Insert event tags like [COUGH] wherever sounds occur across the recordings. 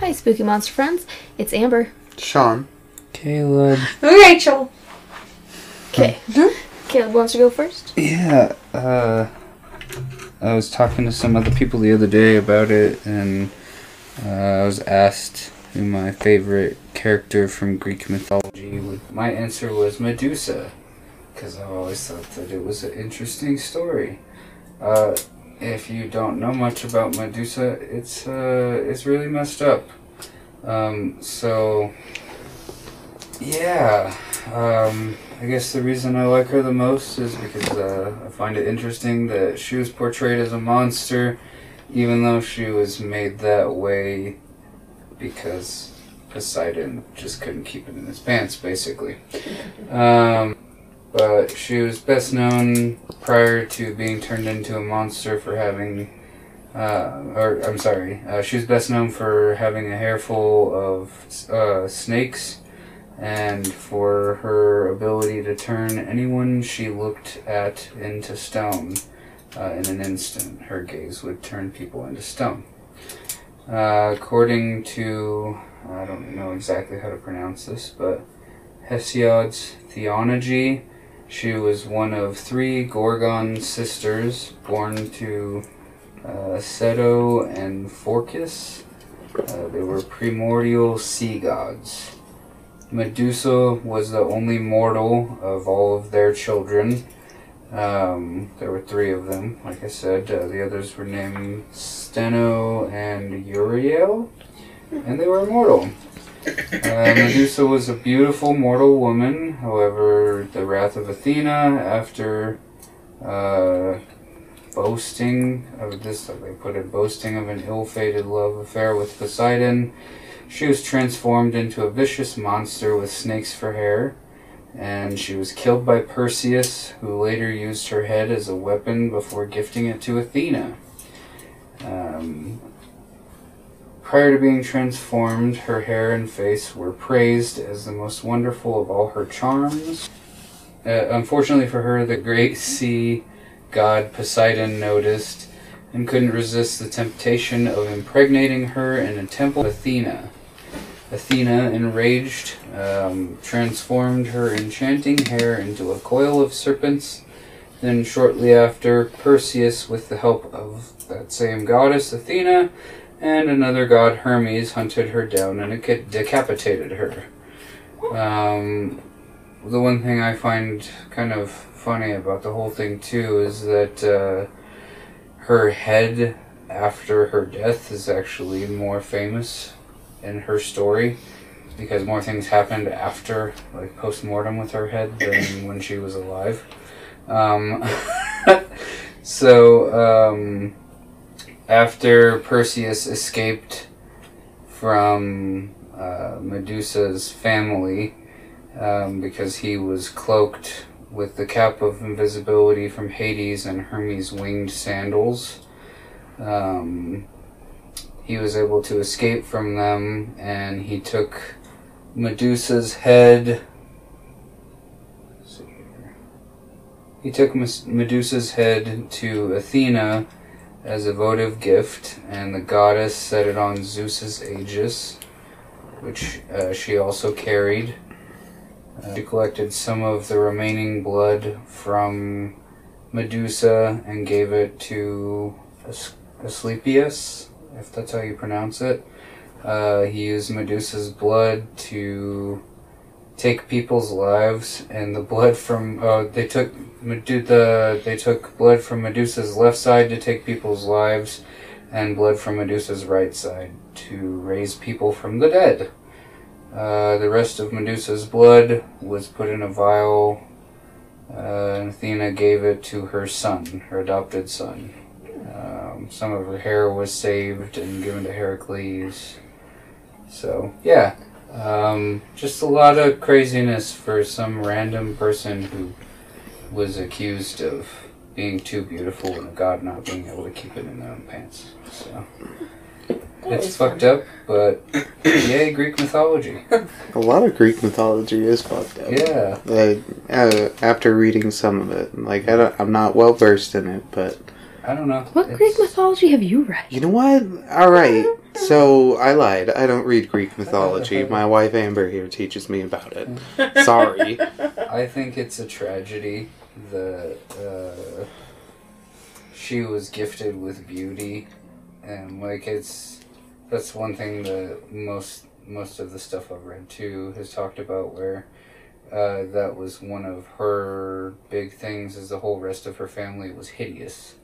Hi, spooky monster friends. It's Amber. Sean. Caleb. Rachel. Okay. Caleb wants to go first. Yeah, uh, I was talking to some other people the other day about it, and uh, I was asked who my favorite character from Greek mythology would. My answer was Medusa, because I've always thought that it was an interesting story. Uh, if you don't know much about Medusa, it's uh, it's really messed up. Um, so, yeah. Um, I guess the reason I like her the most is because uh, I find it interesting that she was portrayed as a monster, even though she was made that way because Poseidon just couldn't keep it in his pants, basically. Um, but she was best known prior to being turned into a monster for having. Uh, or I'm sorry, uh, she was best known for having a hair full of uh, snakes and for her ability to turn anyone she looked at into stone uh, in an instant. Her gaze would turn people into stone. Uh, according to, I don't know exactly how to pronounce this, but Hesiod's Theology, she was one of three Gorgon sisters born to uh, Ceto and Phorcys. Uh, they were primordial sea gods. Medusa was the only mortal of all of their children. Um, there were three of them, like I said. Uh, the others were named Stheno and Uriel, and they were immortal. Uh, Medusa was a beautiful mortal woman. However, the wrath of Athena, after uh, boasting of this, they put it, boasting of an ill-fated love affair with Poseidon, she was transformed into a vicious monster with snakes for hair, and she was killed by Perseus, who later used her head as a weapon before gifting it to Athena. Um, prior to being transformed, her hair and face were praised as the most wonderful of all her charms. Uh, unfortunately for her, the great sea god Poseidon noticed and couldn't resist the temptation of impregnating her in a temple of Athena. Athena, enraged, um, transformed her enchanting hair into a coil of serpents. Then, shortly after, Perseus, with the help of that same goddess Athena and another god Hermes, hunted her down and deca- decapitated her. Um, the one thing I find kind of funny about the whole thing, too, is that uh, her head after her death is actually more famous in her story because more things happened after, like post mortem with her head than when she was alive. Um, [LAUGHS] so um, after Perseus escaped from uh, Medusa's family um, because he was cloaked with the cap of invisibility from Hades and Hermes' winged sandals. Um, he was able to escape from them and he took Medusa's head. He took Medusa's head to Athena as a votive gift, and the goddess set it on Zeus's aegis, which uh, she also carried. Uh, she collected some of the remaining blood from Medusa and gave it to As- Asclepius, if that's how you pronounce it. Uh, he used Medusa's blood to take people's lives, and the blood from uh, they took Medu- the they took blood from Medusa's left side to take people's lives, and blood from Medusa's right side to raise people from the dead. Uh, the rest of Medusa's blood was put in a vial, uh, and Athena gave it to her son, her adopted son. Um, some of her hair was saved and given to Heracles. So, yeah. Um, just a lot of craziness for some random person who was accused of being too beautiful and a god not being able to keep it in their own pants. So, it's fucked up, but yay, Greek mythology. [LAUGHS] A lot of Greek mythology is fucked up. Yeah. Like, uh, after reading some of it, like I don't, I'm not well versed in it, but I don't know. What It's- Greek mythology have you read? You know what? All right. So I lied. I don't read Greek mythology. My wife Amber here teaches me about it. Sorry. I think it's a tragedy that uh, she was gifted with beauty, and like it's that's one thing that most most of the stuff I've read too has talked about where uh, that was one of her big things. Is the whole rest of her family was hideous.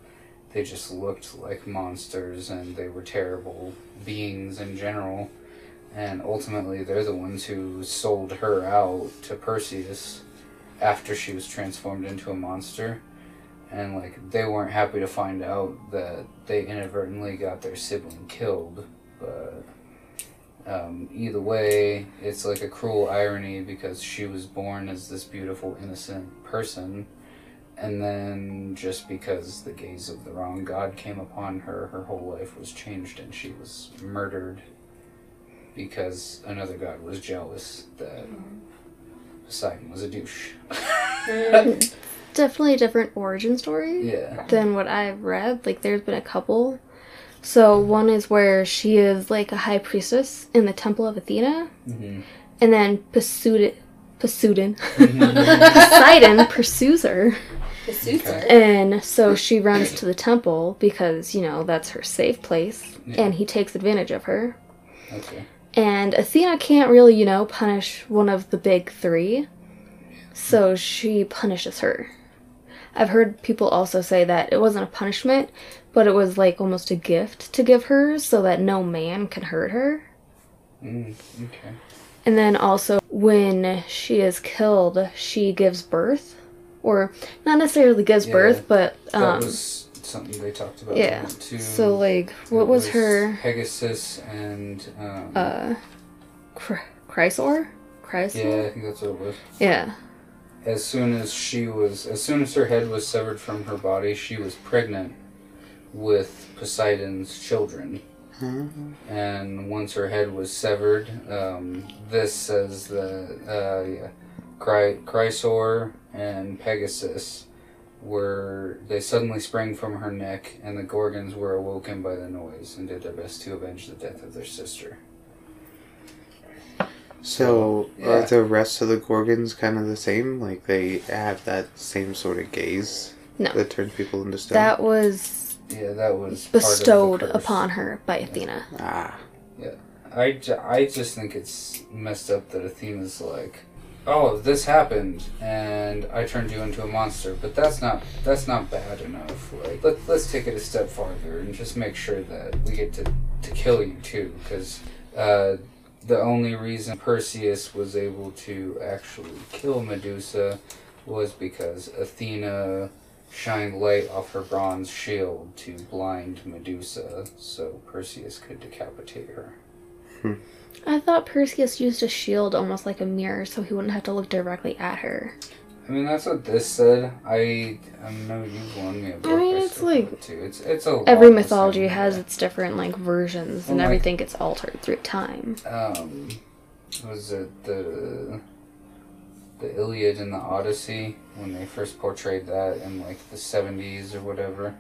They just looked like monsters, and they were terrible beings in general. And ultimately, they're the ones who sold her out to Perseus after she was transformed into a monster. And like they weren't happy to find out that they inadvertently got their sibling killed. But um, either way, it's like a cruel irony because she was born as this beautiful, innocent person. And then just because the gaze of the wrong god came upon her, her whole life was changed and she was murdered because another god was jealous that Poseidon was a douche. [LAUGHS] Definitely a different origin story Yeah. than what I've read. Like, there's been a couple. So, one is where she is like a high priestess in the Temple of Athena, hmm and then Poseidon, Poseidon, [LAUGHS] Poseidon pursues her. The suits Okay. And so she runs to the temple because, you know, that's her safe place. Yeah. And he takes advantage of her. Okay. And Athena can't really, you know, punish one of the big three. So she punishes her. I've heard people also say that it wasn't a punishment, but it was like almost a gift to give her so that no man can hurt her. Mm, okay. And then also, when she is killed, she gives birth. Or not necessarily gives Yeah, birth, but That um, was something they talked about. yeah. Too. So like, what It was, her Pegasus and um, uh, Chr- Chrysaor? Chrysaor? yeah, I think that's what it was. Yeah. As soon as she was, as soon as her head was severed from her body, she was pregnant with Poseidon's children. And once her head was severed, um, this says the uh, yeah, Chry- Chrysaor and Pegasus were they suddenly sprang from her neck, and the Gorgons were awoken by the noise and did their best to avenge the death of their sister. So Yeah. are the rest of the Gorgons kind of the same? Like they have that same sort of gaze No. that turns people into stone? That was Yeah, that was part of the bestowed upon her by Athena. ah. yeah. I, I just think it's messed up that Athena's like, oh, this happened, and I turned you into a monster. But that's not that's not bad enough. Like, let, let's take it a step farther and just make sure that we get to, to kill you too, because uh, the only reason Perseus was able to actually kill Medusa was because Athena shined light off her bronze shield to blind Medusa, so Perseus could decapitate her. I thought Perseus used a shield almost like a mirror so he wouldn't have to look directly at her. I mean, that's what this said. I I know you've me a book. I mean, it's like- too. It's it's a Every mythology has its different like versions Well, and like- everything gets altered through time. um was it the the Iliad and the Odyssey when they first portrayed that in like the 70s or whatever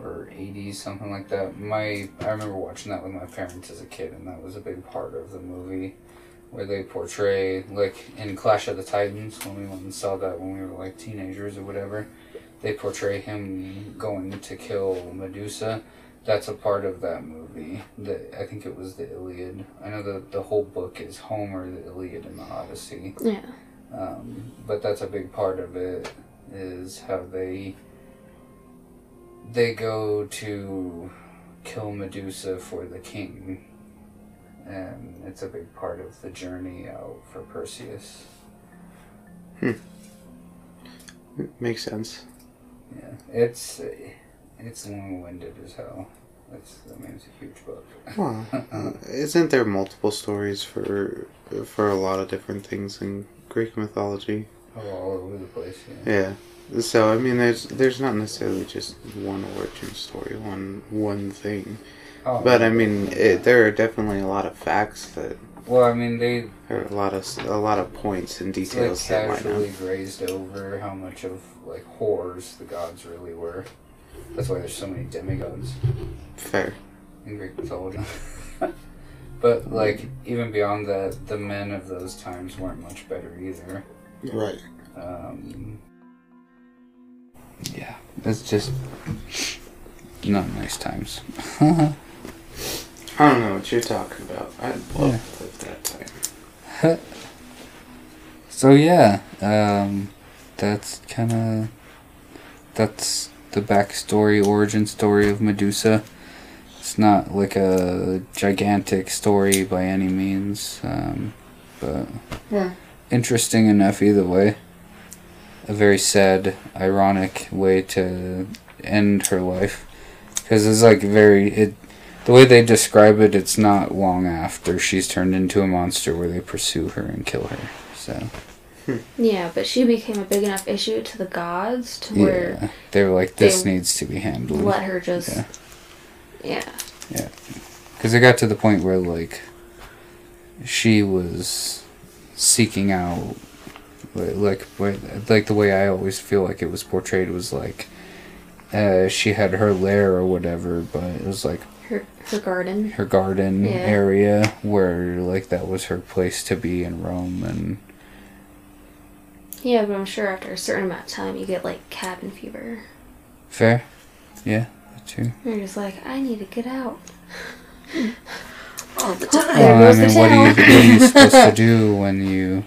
or 80s something like that my I remember watching that with my parents as a kid and that was a big part of the movie where they portray like in Clash of the Titans when we went and saw that when we were like teenagers or whatever they portray him going to kill Medusa that's a part of that movie. That I think it was the Iliad. I know that the whole book is Homer, the Iliad, and the Odyssey. Yeah. Um, but that's a big part of it is how they they go to kill Medusa for the king, and it's a big part of the journey out for Perseus. Hmm. Makes sense. Yeah, it's it's long-winded as hell. It's I mean it's a huge book. Well, [LAUGHS] uh, isn't there multiple stories for for a lot of different things in Greek mythology? Oh, all over the place. Yeah. Yeah. So I mean, there's there's not necessarily just one origin story, one one thing. Oh, But I mean, it, there are definitely a lot of facts that Well, I mean, they there are a lot of a lot of points and details like that casually grazed over how much of like horrors the gods really were. That's why there's so many demigods Fair. in Greek mythology. [LAUGHS] but like even beyond that, the men of those times weren't much better either. Right. Um, yeah, it's just not nice times. [LAUGHS] I don't know what you're talking about. I'd love to live that time. [LAUGHS] so yeah, um, that's kind of that's the backstory, origin story of Medusa. It's not like a gigantic story by any means, um, but Yeah. Interesting enough either way. A very sad, ironic way to end her life, because it's like very it. The way they describe it, it's not long after she's turned into a monster where they pursue her and kill her. So hmm. Yeah, but she became a big enough issue to the gods to where yeah, they were like, this needs to be handled. let her just. Yeah. Yeah. Because it got to the point where like she was seeking out like like the way I always feel like it was portrayed was like uh, she had her lair or whatever, but it was like Her her garden. her garden Yeah. area where like that was her place to be in Rome and Yeah, but I'm sure after a certain amount of time you get like cabin fever. fair, yeah, that too. You're just like, I need to get out. All the time. Well, I mean, what are you what are you [LAUGHS] supposed to do when you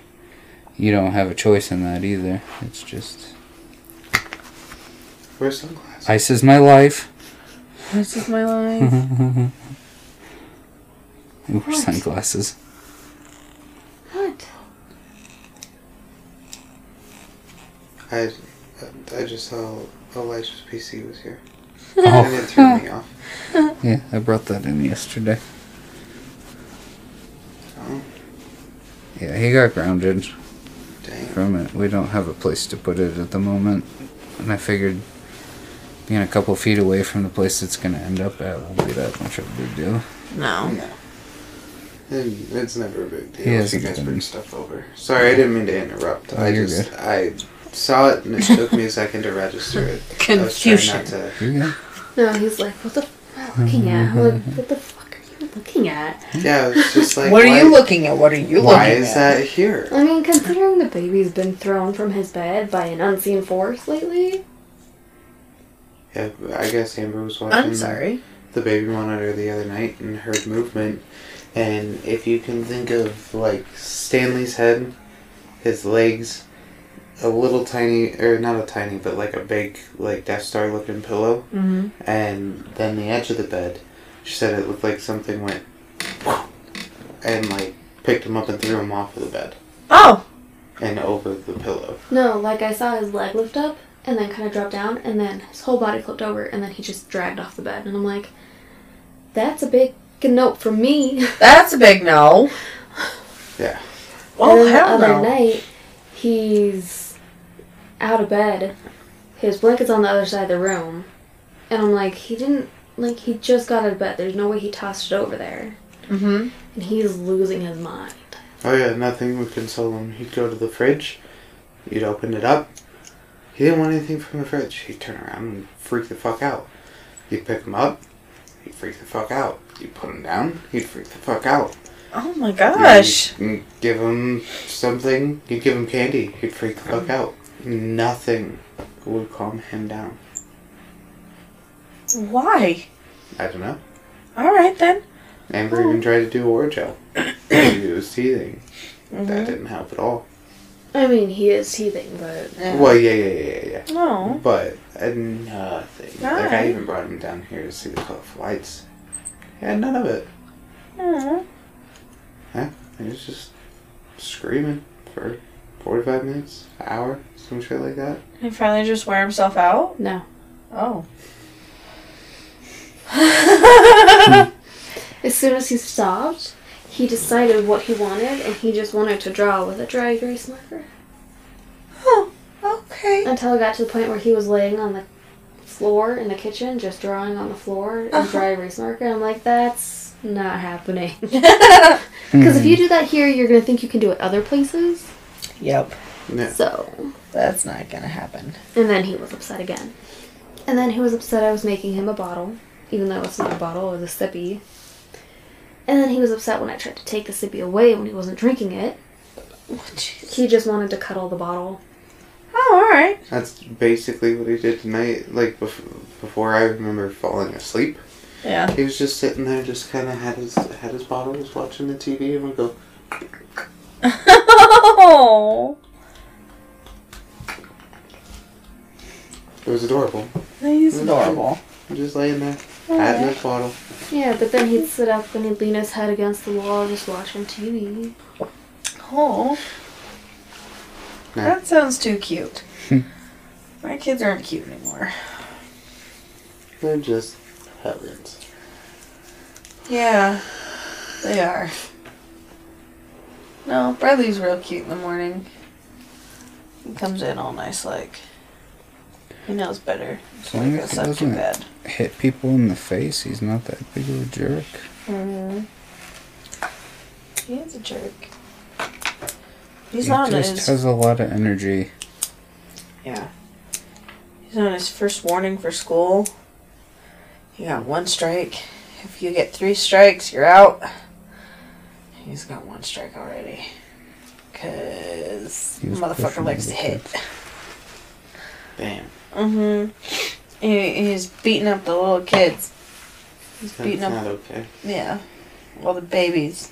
you don't have a choice in that either? It's just Wear sunglasses. ice is my life. This is my [LAUGHS] life. Ooh, What? sunglasses. What? I, I just saw Elijah's PC was here. Oh. And it threw me off. [LAUGHS] Yeah, I brought that in yesterday. Oh, Yeah, he got grounded dang. from it. We don't have a place to put it at the moment. And I figured being a couple feet away from the place it's going to end up at won't be that much of a big deal. No. No. And it's never a big deal He has you a guys good bring stuff over. Sorry, I didn't mean to interrupt. Oh, I you're just good. I saw it and it took me a second to register it. I was trying Confusion. not to. You good? No, he's like, what the f am I looking at? I'm like, what the fuck are you looking at? Yeah, it's just [LAUGHS] like. what are why, you looking at? What are you looking at? Why is that here? I mean, considering the baby's been thrown from his bed by an unseen force lately. Yeah, I guess Amber was watching. I'm sorry. the baby monitor the other night and heard movement. And if you can think of like Stanley's head, his legs, a little tiny, or not a tiny, but like a big, like Death Star looking pillow, Mm-hmm. and then the edge of the bed, she said it looked like something went and like picked him up and threw him off of the bed Oh, and over the pillow. No, like I saw his leg lift up and then kind of drop down, and then his whole body flipped over, and then he just dragged off the bed. And I'm like, that's a big note from me. [LAUGHS] that's a big no. Yeah. Oh, and then hell the other no. night, he's out of bed. His blanket's on the other side of the room. And I'm like, he didn't, like, he just got out of bed. There's no way he tossed it over there. Mm-hmm. And he's losing his mind. Oh yeah, nothing would console him. He'd go to the fridge, he'd open it up. He didn't want anything from the fridge. He'd turn around and freak the fuck out. You'd pick him up, he'd freak the fuck out. You'd put him down, he'd freak the fuck out. Oh my gosh. You'd give him something, you'd give him candy, he'd freak the fuck out. Nothing would calm him down. Why? I don't know. All right then. Amber even tried to do a Orajel. [CLEARS THROAT] he was teething. That Mm-hmm. didn't help at all. I mean, he is teething, but. Yeah. Well, yeah, yeah, yeah, yeah, yeah. No. But uh, nothing. Like I even brought him down here to see the colorful lights. He had none of it. Mm. He was just screaming for forty-five minutes, an hour, some shit like that. He finally just wear himself out. No. Oh. [LAUGHS] As soon as he stopped, he decided what he wanted, and he just wanted to draw with a dry erase marker. Oh. Okay. Until it got to the point where he was laying on the floor in the kitchen, just drawing on the floor in Uh-huh. dry erase marker. I'm like, that's not happening. [LAUGHS] [LAUGHS] Because if you do that here, you're gonna think you can do it other places. yep. Yeah. So, That's not gonna happen. and then he was upset again. And then he was upset I was making him a bottle, even though it's not a bottle, it was a sippy. And then he was upset when I tried to take the sippy away when he wasn't drinking it. Oh, he just wanted to cuddle the bottle. Oh, all right. That's basically what he did tonight. Like bef- before, I remember falling asleep. Yeah. He was just sitting there, just kind of had his had his bottle, was watching the TV, and would go. oh, [LAUGHS] It was adorable. he's adorable. Just laying there, had his bottle. Yeah, but then he'd sit up and he'd lean his head against the wall just watching TV. Oh, Nah. that sounds too cute. Hmm. My kids aren't cute anymore. They're just heavens. Yeah, they are. No, Bradley's real cute in the morning. He comes in all nice like. He knows better. So long he as goes he doesn't bed. hit people in the face, he's not that big of a jerk. Mm-hmm. He is a jerk. He's he on just his has a lot of energy. yeah. He's on his first warning for school. He got one strike. If you get three strikes, you're out. He's got one strike already. Cause He motherfucker likes to hit. kids. Damn. Mm-hmm. He, he's beating up the little kids. He's That's beating up not okay. Yeah. All the babies.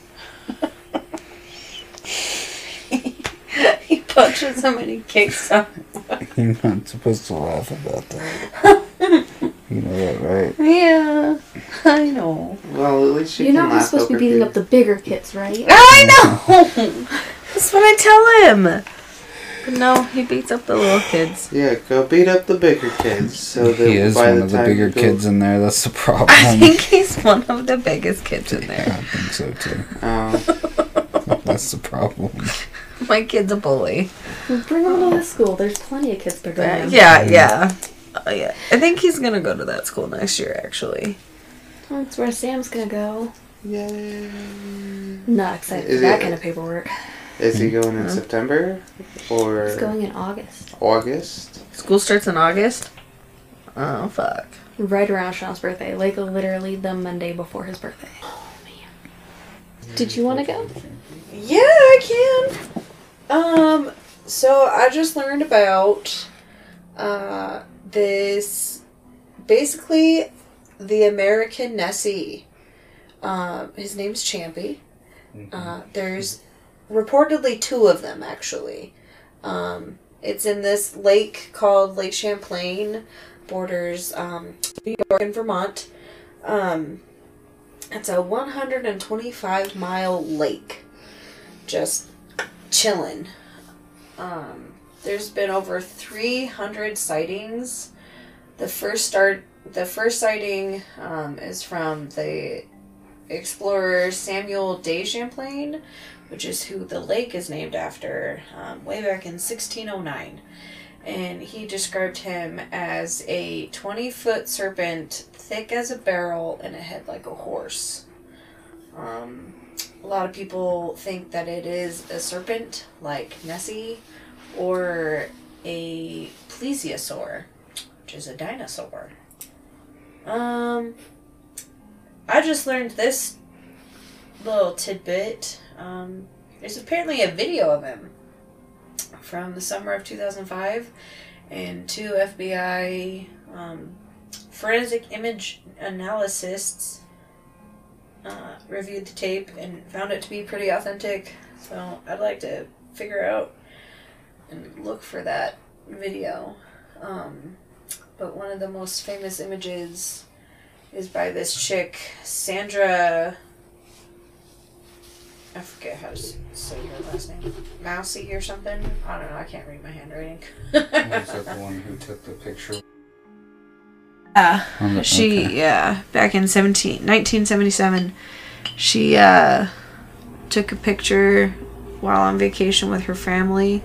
he punches them and he kicks them. [LAUGHS] You're not supposed to laugh about that. [LAUGHS] you know that, right? Yeah. I know. Well, at least you You're can not laugh supposed to be beating kids. up the bigger kids, right? I know! [LAUGHS] That's what I tell him. But no, he beats up the little kids. Yeah, go beat up the bigger kids. So that He is by one the of the bigger you kids in there. That's the [LAUGHS] problem. I think he's one of the biggest kids in there. I think so too. Oh, [LAUGHS] That's the problem. [LAUGHS] My kid's a bully. Bring him to the school. There's plenty of kids bigger than him. Yeah, yeah. Uh, yeah. I think he's gonna go to that school next year, actually. That's where Sam's gonna go. yay! Not excited Is for that it- kind of paperwork. Is he going in September or It's going in August. August? School starts in August. Oh fuck. Right around Sean's birthday. Like literally the Monday before his birthday. Oh man. Did you want to go? Yeah, I can. Um, so I just learned about uh this basically the American Nessie. Um, his name's Champy. Uh, there's reportedly two of them actually. Um, it's in this lake called Lake Champlain, borders um, New York and Vermont. Um, it's a 125 mile lake, just chilling. Um, there's been over 300 sightings. The first start, the first sighting um, is from the explorer Samuel de Champlain, which is who the lake is named after, um, way back in 1609. And he described him as a 20 foot serpent, thick as a barrel, and a head like a horse. Um, a lot of people think that it is a serpent, like Nessie, or a plesiosaur, which is a dinosaur. Um, I just learned this little tidbit. Um, there's apparently a video of him from the summer of 2005, and two FBI um, forensic image analysts uh, reviewed the tape and found it to be pretty authentic. So I'd like to figure out and look for that video. Um, but one of the most famous images is by this chick, Sandra. I forget how to say her last name. Mousy or something? I don't know. I can't read my handwriting. Was that the [LAUGHS] one who took the picture? Yeah. The, She, okay. yeah, back in 17, 1977, she uh, took a picture while on vacation with her family,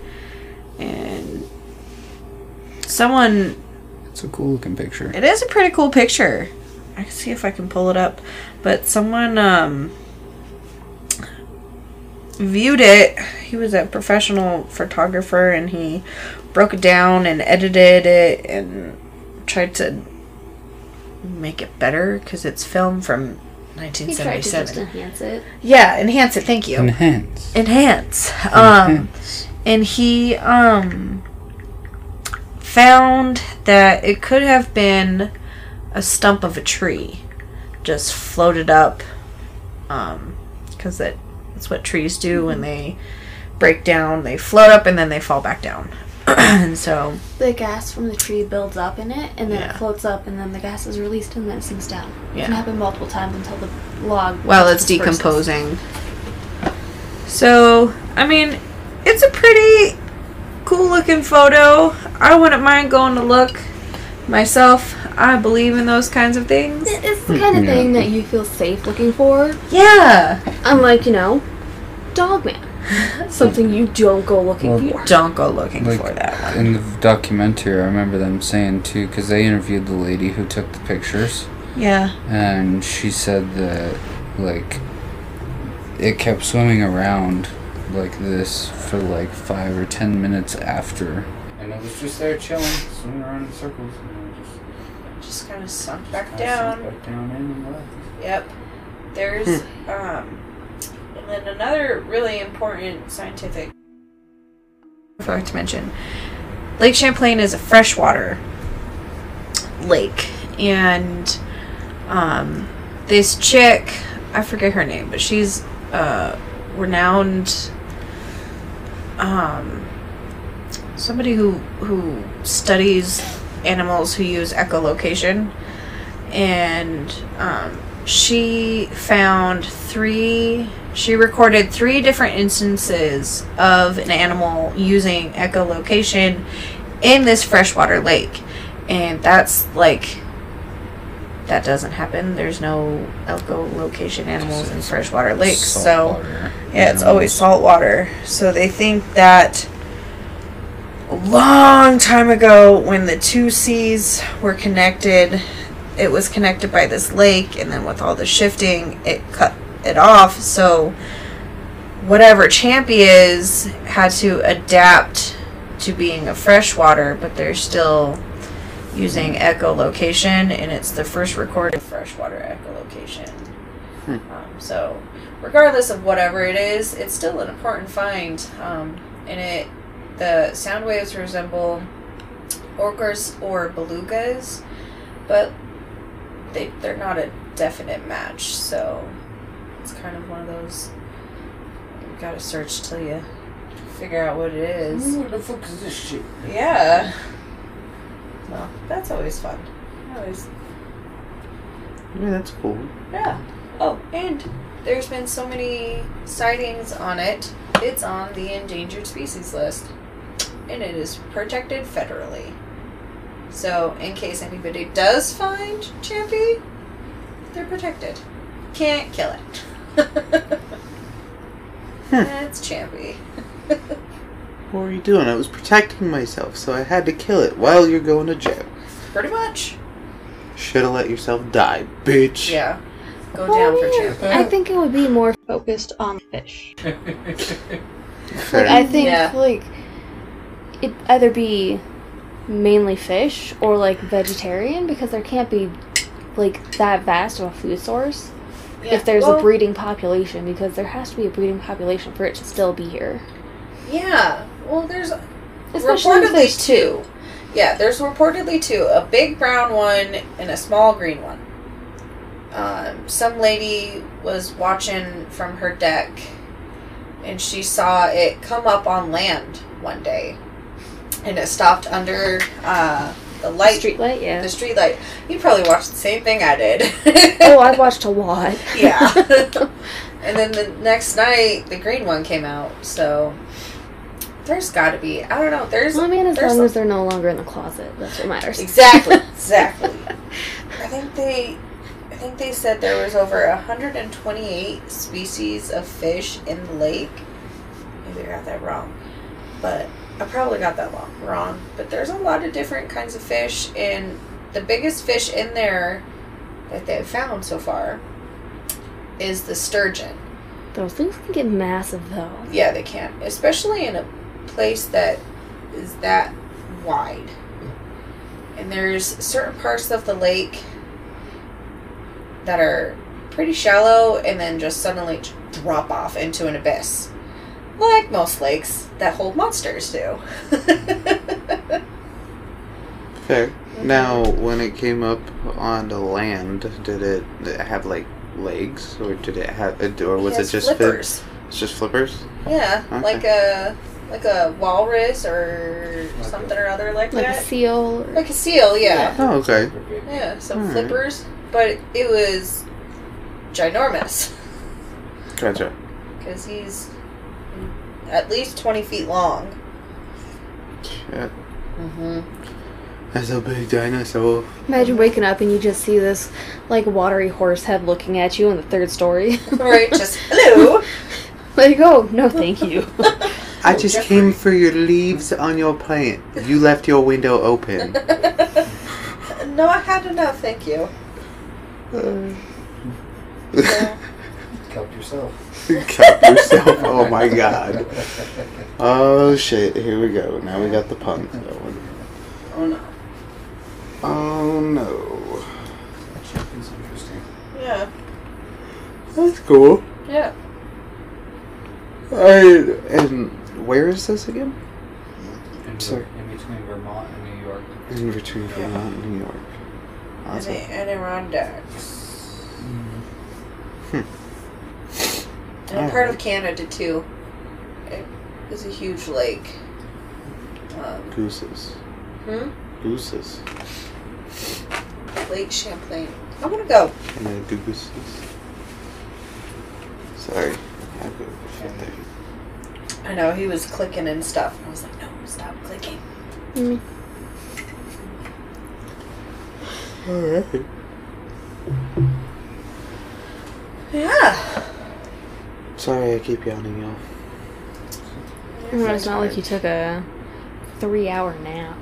and someone, It's a cool looking picture. it is a pretty cool picture. I can see if I can pull it up, but someone um, viewed it. He was a professional photographer, and he broke it down and edited it and tried to make it better because it's film from 1977. He tried to just 1977. enhance it. Yeah, enhance it. Thank you. Enhance. enhance. Um, Enhance. and he um found that it could have been a stump of a tree just floated up um because that that's what trees do when mm-hmm. they break down they float up and then they fall back down [CLEARS THROAT] and so The gas from the tree builds up in it, and then Yeah. it floats up, and then the gas is released, and then it sinks down. It can happen multiple times until the log. Well, it's disperses. decomposing so i mean it's a pretty cool looking photo i wouldn't mind going to look myself i believe in those kinds of things It's the kind of Yeah. thing that you feel safe looking for, Yeah. unlike you know, Dogman. [LAUGHS] Something you don't go looking Well, for. Don't go looking Like for that one. in the documentary, I remember them saying too, because they interviewed the lady who took the pictures, Yeah. and she said that like it kept swimming around like this for like five or ten minutes after, and it was just there chilling, swimming around in circles, and then it just Just kind of sunk back down. sunk back down in and left. Yep. There's um and then another really important scientific I forgot to mention. Lake Champlain is a freshwater lake and um this chick, I forget her name, but she's uh renowned um somebody who who studies animals who use echolocation. And um, she found three she recorded three different instances of an animal using echolocation in this freshwater lake. And that's like that doesn't happen. There's no echolocation animals in freshwater lakes so Saltwater yeah, it's always salt water. So they think that a long time ago, when the two seas were connected, it was connected by this lake, and then with all the shifting, it cut it off. So whatever Champy is had to adapt to being a freshwater, but they're still using echolocation, and it's the first recorded freshwater echolocation. Um, so, regardless of whatever it is, it's still an important find. Um, and it, the sound waves resemble orcas or belugas, but they they're not a definite match. So, it's kind of one of those. You gotta search till you figure out what it is. What the fuck is this shit? Yeah. Well, that's always fun. Always Yeah, that's cool. Yeah. Oh, and there's been so many sightings on it. It's on the endangered species list. And it is protected federally. So, in case anybody does find Champy, they're protected. Can't kill it. [LAUGHS] That's Champy. [LAUGHS] What were you doing? I was protecting myself, so I had to kill it while you're going to jail. Pretty much. Should have let yourself die, bitch. Yeah. Go down for Well, Champy. I think it would be more focused on fish. [LAUGHS] Fair. Like I think Yeah. like it either be mainly fish or like vegetarian because there can't be like that vast of a food source Yeah, if there's well, a breeding population because there has to be a breeding population for it to still be here. Yeah. Well, there's Especially reportedly two. Yeah, there's reportedly two. A big brown one and a small green one. Um, some lady was watching from her deck and she saw it come up on land one day. And it stopped under uh, the light Street light, yeah. the street light. You probably watched the same thing I did. [LAUGHS] oh, I've [LAUGHS] watched a lot. Yeah. [LAUGHS] and then the next night, the green one came out. So there's got to be. I don't know. There's well, I mean, as long a- as they're no longer in the closet, that's what matters. exactly, exactly. I think they, I think they said there was over 128 species of fish in the lake. Maybe I got that wrong, but I probably got that wrong. Wrong. But there's a lot of different kinds of fish, and the biggest fish in there that they've found so far is the sturgeon. Those things can get massive though. Yeah, they can, especially in a place that is that wide. And there's certain parts of the lake that are pretty shallow and then just suddenly drop off into an abyss. Like most lakes that hold monsters do. [LAUGHS] Fair. Now, when it came up on the land, did it, have like legs, or did it have, or was He it has just fit- flippers? It's just flippers. Yeah, Okay. like a like a walrus or Like something a- or other like, that? Like a seal. Like a seal, yeah. Oh, okay. Yeah, some Alright. flippers, but it was ginormous Gotcha. [LAUGHS] because he's at least twenty feet long. Shit. Mm-hmm. That's a big dinosaur. Imagine waking up and you just see this like watery horse head looking at you in the third story. [LAUGHS] Right, just hello. [LAUGHS] like, oh no, thank you. [LAUGHS] I just Jeffrey. came for your leaves on your plant. You left your window open. no, I had enough, thank you. Yeah. Help yourself. Help yourself. [LAUGHS] Oh my god. Oh shit, here we go. Now we got the pun going. Oh no. Oh no. Actually, it's interesting. Yeah. That's cool. Yeah. Alright, and where is this again? In, Sorry. in between Vermont and New York. In between Vermont and New York. And Awesome. the Adirondacks. Hmm. And a part of Canada too. It is a huge lake. Um, Gooses. hmm? Gooses. Lake Champlain. I want to go. And the gooses. Sorry. I have a foot there. I know he was clicking and stuff. and I was like, no, stop clicking. Mm. Alright. Yeah. Sorry I keep yawning, y'all. Well, it's not like you took a three-hour nap.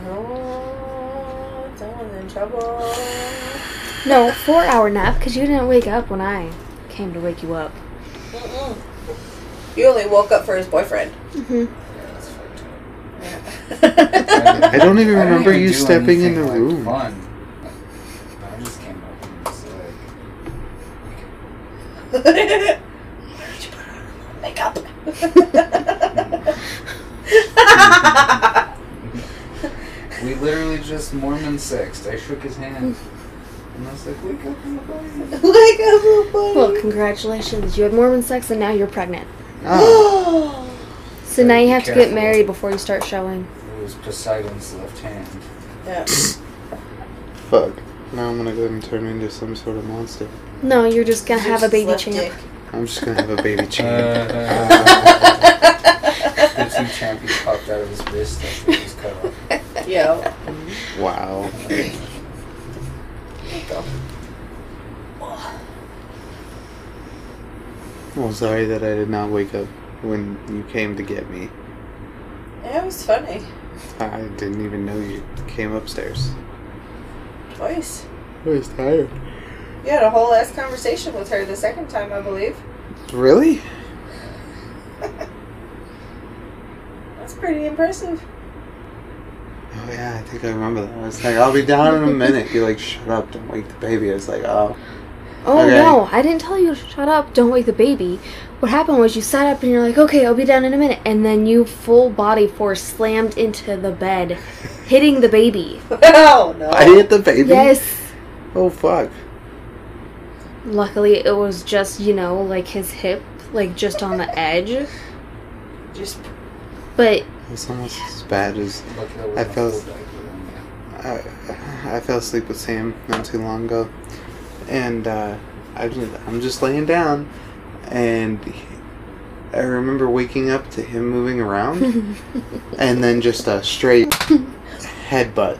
Oh, someone's in trouble. No, four-hour nap because you didn't wake up when I came to wake you up. Mm-mm. You only woke up for his boyfriend. hmm Yeah, that's fucked up. Yeah. I don't even remember you stepping in anything, the like, room. Fun. I just came up and was like, Why did you put on makeup? we literally just Mormon sexed. I shook his hand. And I was like, wake up in the body. like a little bunny. Well, congratulations. You had Mormon sex and now you're pregnant. Oh. [GASPS] So now you have to get married before you start showing. It was Poseidon's left hand. yeah. [COUGHS] Fuck. Now I'm gonna go and turn into some sort of monster. No, you're just gonna have a baby left champ. dick. I'm just gonna have a baby [LAUGHS] champ. the two champions popped out of his wrist after he was cut off. Yeah. Wow. There you go. Well, sorry that I did not wake up when you came to get me. Yeah, it was funny. I didn't even know you came upstairs. Twice. I oh, was tired. You had a whole ass conversation with her the second time, I believe. Really? [LAUGHS] That's pretty impressive. Oh yeah, I think I remember that. I was like, I'll be down in a minute. You're like, shut up, don't wake the baby. I was like, oh. Oh Okay. no, I didn't tell you to shut up, don't wake the baby. What happened was you sat up and you're like, okay, I'll be down in a minute. And then you full body force slammed into the bed, [LAUGHS] hitting the baby. Oh no. I hit the baby? Yes. Oh fuck. Luckily, it was just, you know, like his hip, like just on the edge. Just But It's almost as bad as Lucky that wasn't I a felt- full diaper on I, I fell asleep with Sam not too long ago, and uh, I just, I'm just laying down, and he- I remember waking up to him moving around, [LAUGHS] and then just a straight headbutt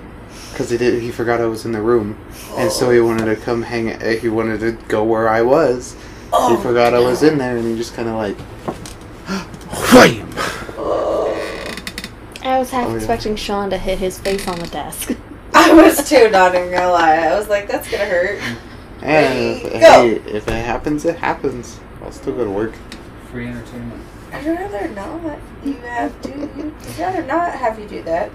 because he did he forgot I was in the room, and so he wanted to come hang. uh, He wanted to go where I was. oh, he forgot I was in there, and he just kind of like, [GASPS] wham! I was half Oh, yeah. expecting Sean to hit his face on the desk. [LAUGHS] I was too, not even gonna lie. I was like, that's gonna hurt. And Ready, if, go. hey, if it happens, it happens. I'll still go to work. Free entertainment. I'd rather not. You have to. I'd rather not have you do that.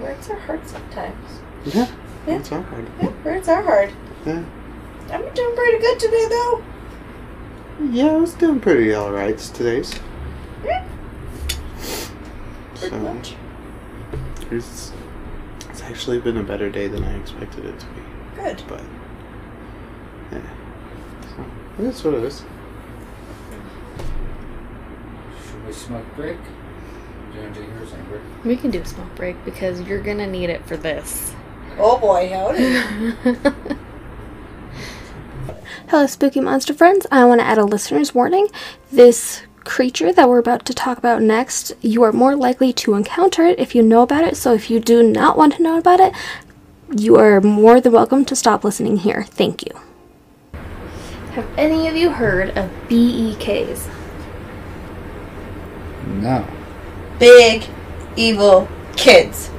Words are hard sometimes. Yeah. Yeah. It's all hard. Yeah, words are hard. Yeah. I'm doing pretty good today, though. Yeah, I was doing pretty alright today's. Yeah. Pretty So, much. it's, it's actually been a better day than I expected it to be. Good. But, yeah. So, that's what it is. Should we smoke break? Do you want to do yours, Amber? We can do a smoke break because you're gonna need it for this. Oh boy, howdy. [LAUGHS] Hello, spooky monster friends. I want to add a listener's warning. This creature that we're about to talk about next, you are more likely to encounter it if you know about it. So if you do not want to know about it, you are more than welcome to stop listening here. Thank you. Have any of you heard of E BEKs? No. Big, evil kids.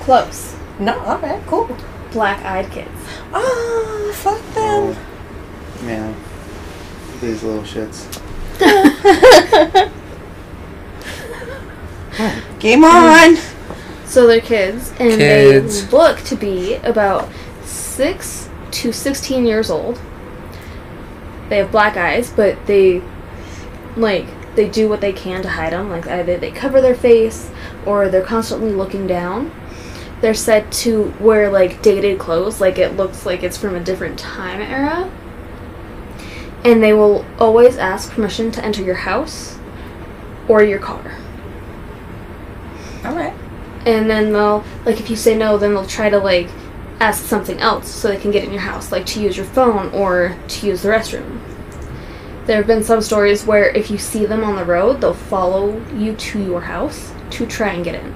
Close. No, alright, cool. Black eyed kids. Oh, fuck them. Oh, yeah. These little shits. [LAUGHS] Game on. So they're kids, and Kids. they look to be about 6 to 16 years old. They have black eyes, but they, like, they do what they can to hide them. Like, either they cover their face or they're constantly looking down. They're said to wear, like, dated clothes, like it looks like it's from a different time era. And they will always ask permission to enter your house or your car. Alright. and then they'll like if you say no then they'll try to like ask something else so they can get in your house like to use your phone or to use the restroom there have been some stories where if you see them on the road they'll follow you to your house to try and get in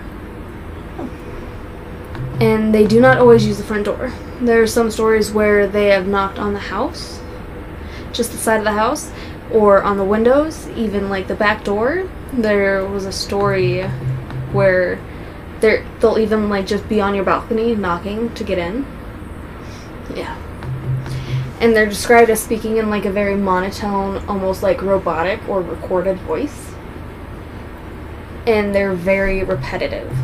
and they do not always use the front door there are some stories where they have knocked on the house just the side of the house or on the windows even like the back door there was a story where they'll even like just be on your balcony knocking to get in. Yeah. And they're described as speaking in like a very monotone, almost like robotic or recorded voice. And they're very repetitive.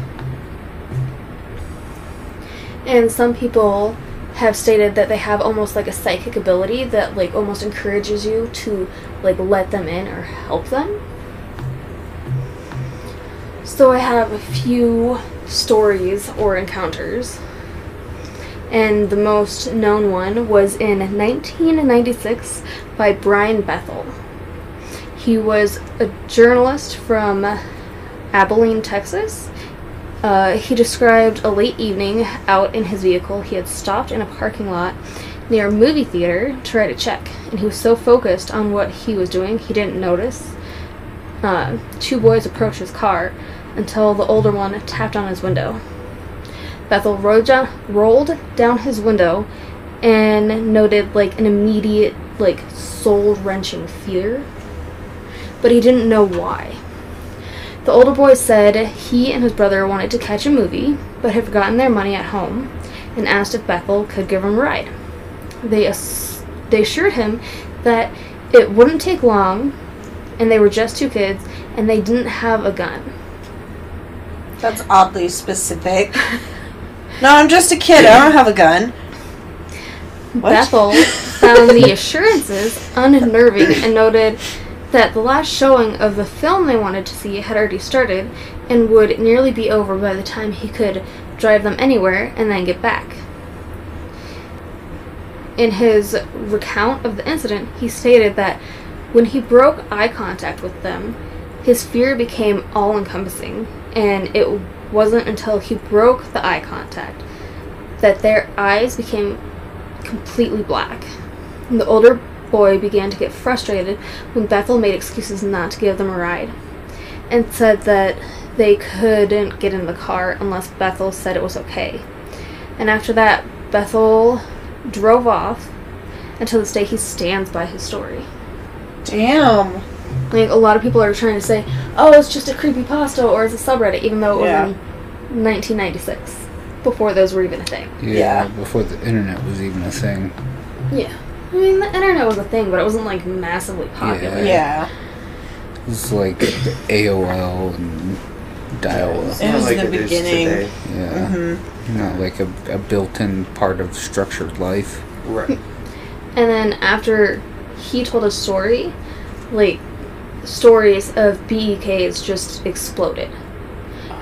And some people have stated that they have almost like a psychic ability that like almost encourages you to like let them in or help them. So I have a few stories or encounters. And the most known one was in 1996 by Brian Bethel. He was a journalist from Abilene, Texas. Uh, he described a late evening out in his vehicle. He had stopped in a parking lot near a movie theater to write a check, and he was so focused on what he was doing he didn't notice. Uh, two boys approached his car until the older one tapped on his window. Bethel rolled down, rolled down his window and noted like an immediate, like soul wrenching fear, but he didn't know why. The older boy said he and his brother wanted to catch a movie, but had forgotten their money at home and asked if Bethel could give him a ride. They, ass- they assured him that it wouldn't take long and they were just two kids and they didn't have a gun. That's oddly specific. [LAUGHS] No, I'm just a kid. I don't have a gun. What? Bethel found the [LAUGHS] assurances unnerving and noted that the last showing of the film they wanted to see had already started and would nearly be over by the time he could drive them anywhere and then get back. In his recount of the incident, he stated that when he broke eye contact with them, his fear became all encompassing, and it wasn't until he broke the eye contact that their eyes became completely black. And the older boy began to get frustrated when Bethel made excuses not to give them a ride and said that they couldn't get in the car unless Bethel said it was okay. And after that, Bethel drove off until this day he stands by his story. Damn. Like a lot of people are trying to say, "Oh, it's just a creepy pasta or it's a subreddit," even though it Yeah. was in 1996, before those were even a thing. Yeah, Yeah. before the internet was even a thing. Yeah, I mean the internet was a thing, but it wasn't like massively popular. Yeah. Yeah. It was like the AOL and dial up. It was like the it is beginning. today. Yeah. hmm Not like a, a built-in part of structured life. Right. [LAUGHS] And then after he told a story, like stories of BEKs just exploded.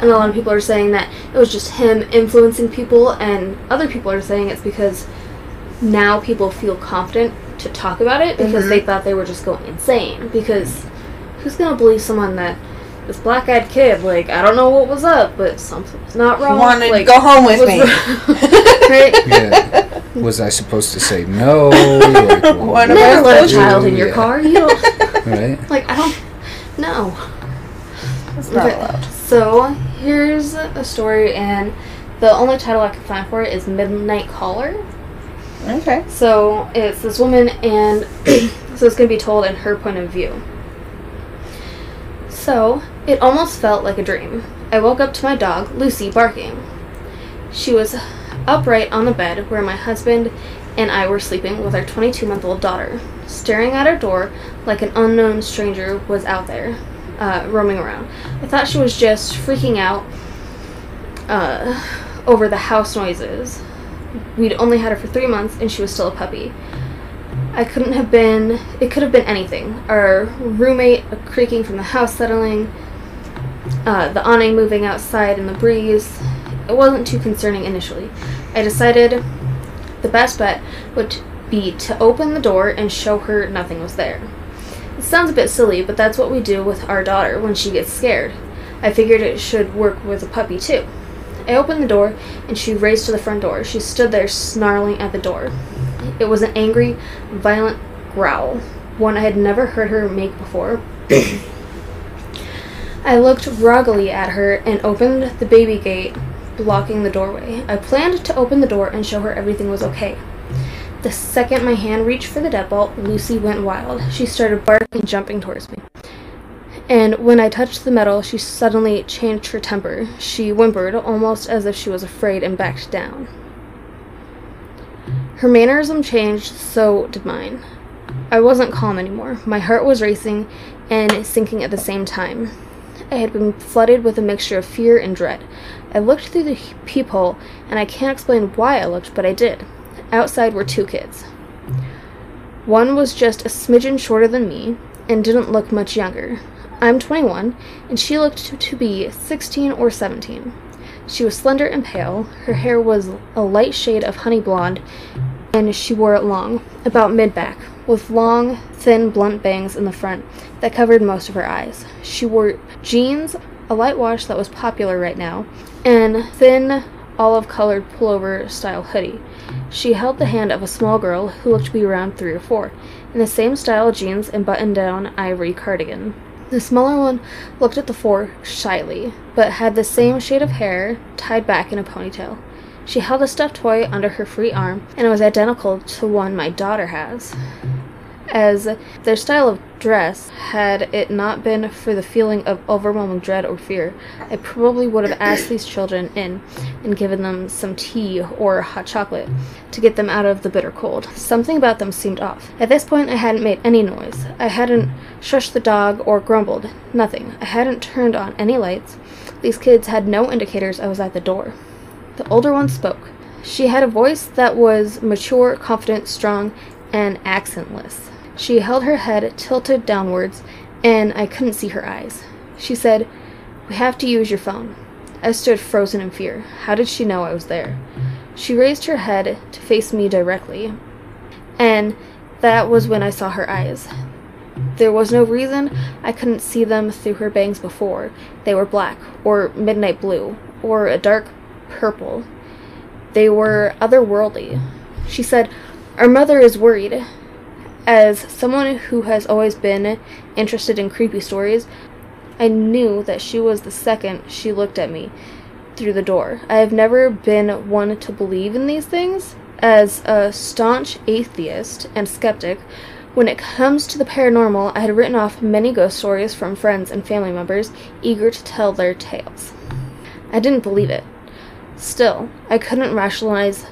And a lot of people are saying that it was just him influencing people, and other people are saying it's because now people feel confident to talk about it because Mhm. they thought they were just going insane. Because who's gonna believe someone that this black eyed kid, like, I don't know what was up, but something's not wrong. Wanted like, to go home with me. [LAUGHS] right? Yeah. Was I supposed to say no? [LAUGHS] Like, What am I Never let a child in your Yeah. car. You don't. [LAUGHS] Right? Like I don't know. It's not Okay, allowed. So here's a story, and the only title I can find for it is Midnight Caller. Okay. So it's this woman, and [CLEARS THROAT] so it's gonna be told in her point of view. So it almost felt like a dream. I woke up to my dog Lucy barking. She was upright on the bed where my husband and I were sleeping with our 22 month old daughter, staring at our door like an unknown stranger was out there, uh, roaming around. I thought she was just freaking out uh, over the house noises. We'd only had her for three months and she was still a puppy. I couldn't have been, it could have been anything. Our roommate a creaking from the house settling, uh, the awning moving outside in the breeze. It wasn't too concerning initially. I decided the best bet would be to open the door and show her nothing was there. It sounds a bit silly, but that's what we do with our daughter when she gets scared. I figured it should work with a puppy too. I opened the door and she raced to the front door. She stood there snarling at the door. It was an angry, violent growl, one I had never heard her make before. [COUGHS] I looked groggily at her and opened the baby gate, blocking the doorway. I planned to open the door and show her everything was okay. The second my hand reached for the deadbolt, Lucy went wild. She started barking and jumping towards me. And when I touched the metal, she suddenly changed her temper. She whimpered, almost as if she was afraid, and backed down. Her mannerism changed, so did mine. I wasn't calm anymore. My heart was racing and sinking at the same time. I had been flooded with a mixture of fear and dread. I looked through the peephole, and I can't explain why I looked, but I did. Outside were two kids. One was just a smidgen shorter than me and didn't look much younger. I'm 21, and she looked to, be 16 or 17. She was slender and pale. Her hair was a light shade of honey blonde, and she wore it long, about mid back, with long, thin, blunt bangs in the front that covered most of her eyes. She wore jeans, a light wash that was popular right now, and thin, olive colored pullover style hoodie. She held the hand of a small girl who looked to be around three or four, in the same style jeans and button down ivory cardigan. The smaller one looked at the four shyly, but had the same shade of hair tied back in a ponytail. She held a stuffed toy under her free arm, and it was identical to one my daughter has. As their style of dress, had it not been for the feeling of overwhelming dread or fear, I probably would have asked these children in and given them some tea or hot chocolate to get them out of the bitter cold. Something about them seemed off. At this point, I hadn't made any noise. I hadn't shushed the dog or grumbled. Nothing. I hadn't turned on any lights. These kids had no indicators I was at the door. The older one spoke. She had a voice that was mature, confident, strong, and accentless. She held her head tilted downwards, and I couldn't see her eyes. She said, We have to use your phone. I stood frozen in fear. How did she know I was there? She raised her head to face me directly, and that was when I saw her eyes. There was no reason I couldn't see them through her bangs before. They were black, or midnight blue, or a dark purple. They were otherworldly. She said, Our mother is worried. As someone who has always been interested in creepy stories, I knew that she was the second she looked at me through the door. I have never been one to believe in these things. As a staunch atheist and skeptic, when it comes to the paranormal, I had written off many ghost stories from friends and family members eager to tell their tales. I didn't believe it. Still, I couldn't rationalize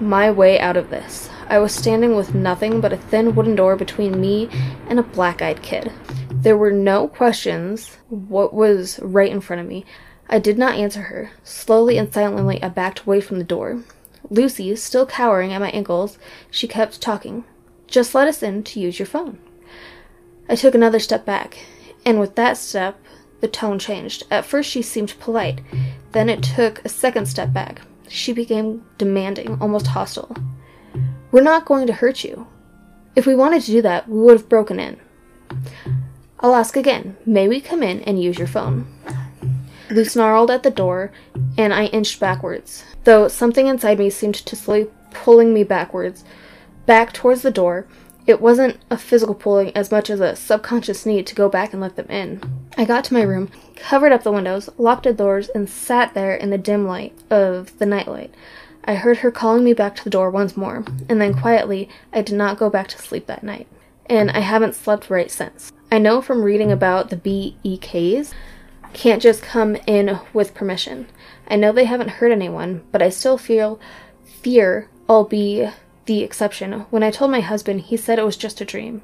my way out of this. I was standing with nothing but a thin wooden door between me and a black eyed kid. There were no questions what was right in front of me. I did not answer her. Slowly and silently, I backed away from the door. Lucy, still cowering at my ankles, she kept talking. Just let us in to use your phone. I took another step back, and with that step, the tone changed. At first, she seemed polite. Then it took a second step back. She became demanding, almost hostile. We're not going to hurt you. If we wanted to do that, we would have broken in. I'll ask again. May we come in and use your phone? Lou snarled at the door, and I inched backwards, though something inside me seemed to slowly pulling me backwards, back towards the door. It wasn't a physical pulling as much as a subconscious need to go back and let them in. I got to my room, covered up the windows, locked the doors, and sat there in the dim light of the nightlight. I heard her calling me back to the door once more, and then quietly, I did not go back to sleep that night. And I haven't slept right since. I know from reading about the BEKs can't just come in with permission. I know they haven't hurt anyone, but I still feel fear I'll be the exception. When I told my husband, he said it was just a dream.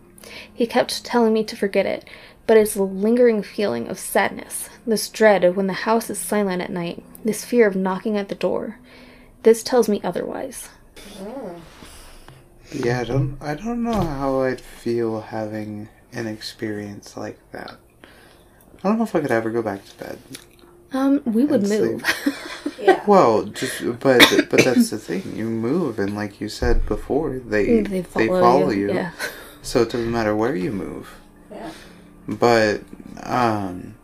He kept telling me to forget it, but it's a lingering feeling of sadness, this dread of when the house is silent at night, this fear of knocking at the door. This tells me otherwise. Yeah, I don't. I don't know how I'd feel having an experience like that. I don't know if I could ever go back to bed. Um, we would And move. [LAUGHS] Yeah. Well, just but but that's the thing. You move, and like you said before, they they they follow, follow, you. you. Yeah. So it doesn't matter where you move. Yeah. But um,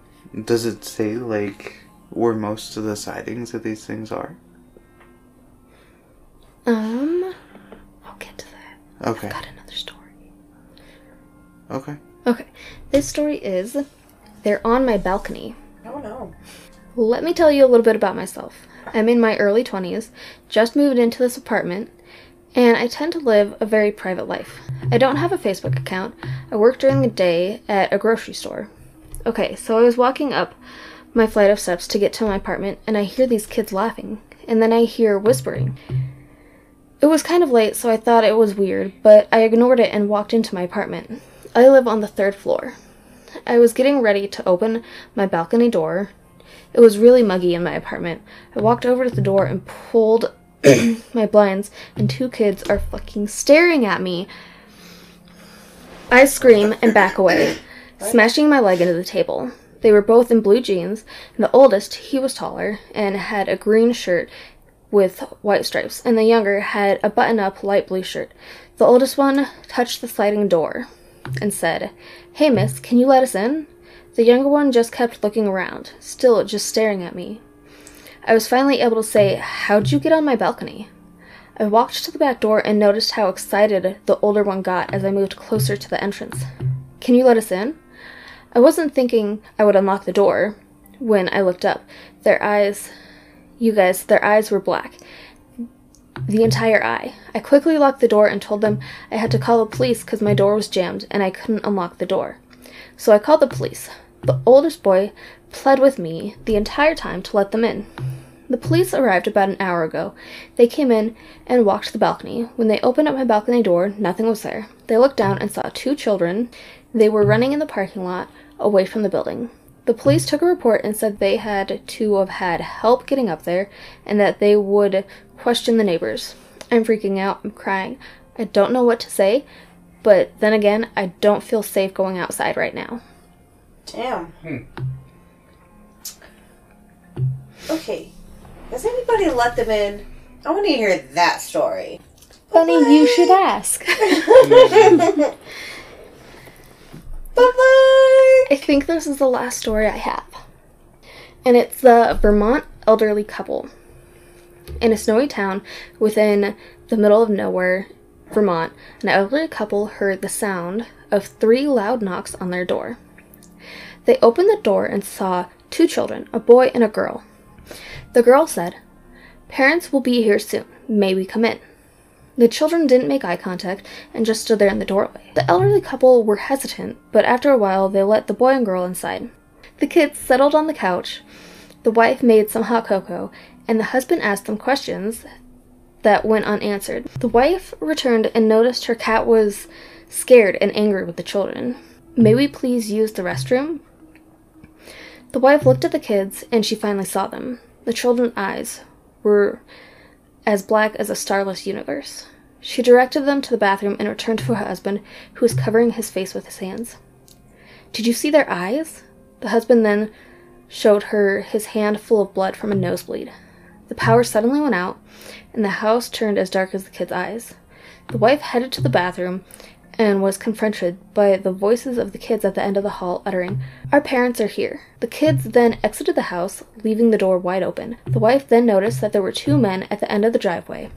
does it say like where most of the sightings of these things are? Um, I'll get to that. Okay. Got another story. Okay. Okay, this story is they're on my balcony. Oh no. Let me tell you a little bit about myself. I'm in my early 20s, just moved into this apartment, and I tend to live a very private life. I don't have a Facebook account. I work during the day at a grocery store. Okay, so I was walking up my flight of steps to get to my apartment, and I hear these kids laughing, and then I hear whispering. It was kind of late, so I thought it was weird, but I ignored it and walked into my apartment. I live on the third floor. I was getting ready to open my balcony door. It was really muggy in my apartment. I walked over to the door and pulled [CLEARS THROAT] my blinds, and two kids are fucking staring at me. I scream and back away, [COUGHS] smashing my leg into the table. They were both in blue jeans, and the oldest, he was taller and had a green shirt with white stripes, and the younger had a button up light blue shirt. The oldest one touched the sliding door and said, Hey, miss, can you let us in? The younger one just kept looking around, still just staring at me. I was finally able to say, How'd you get on my balcony? I walked to the back door and noticed how excited the older one got as I moved closer to the entrance. Can you let us in? I wasn't thinking I would unlock the door when I looked up. Their eyes, you guys, their eyes were black. The entire eye. I quickly locked the door and told them I had to call the police because my door was jammed and I couldn't unlock the door. So I called the police. The oldest boy pled with me the entire time to let them in. The police arrived about an hour ago. They came in and walked the balcony. When they opened up my balcony door, nothing was there. They looked down and saw two children. They were running in the parking lot away from the building. The police took a report and said they had to have had help getting up there and that they would question the neighbors. I'm freaking out. I'm crying. I don't know what to say, but then again, I don't feel safe going outside right now. Damn. Hmm. Okay. Has anybody let them in? I want to hear that story. Funny, you should ask. [LAUGHS] [LAUGHS] [LAUGHS] Bye bye. I think this is the last story I have. And it's the Vermont elderly couple. In a snowy town within the middle of nowhere, Vermont, an elderly couple heard the sound of three loud knocks on their door. They opened the door and saw two children, a boy and a girl. The girl said, Parents will be here soon. May we come in? The children didn't make eye contact and just stood there in the doorway. The elderly couple were hesitant, but after a while they let the boy and girl inside. The kids settled on the couch. The wife made some hot cocoa, and the husband asked them questions that went unanswered. The wife returned and noticed her cat was scared and angry with the children. May we please use the restroom? The wife looked at the kids and she finally saw them. The children's eyes were as black as a starless universe. She directed them to the bathroom and returned to her husband, who was covering his face with his hands. Did you see their eyes? The husband then showed her his hand full of blood from a nosebleed. The power suddenly went out, and the house turned as dark as the kids' eyes. The wife headed to the bathroom and was confronted by the voices of the kids at the end of the hall uttering, Our parents are here. The kids then exited the house, leaving the door wide open. The wife then noticed that there were two men at the end of the driveway.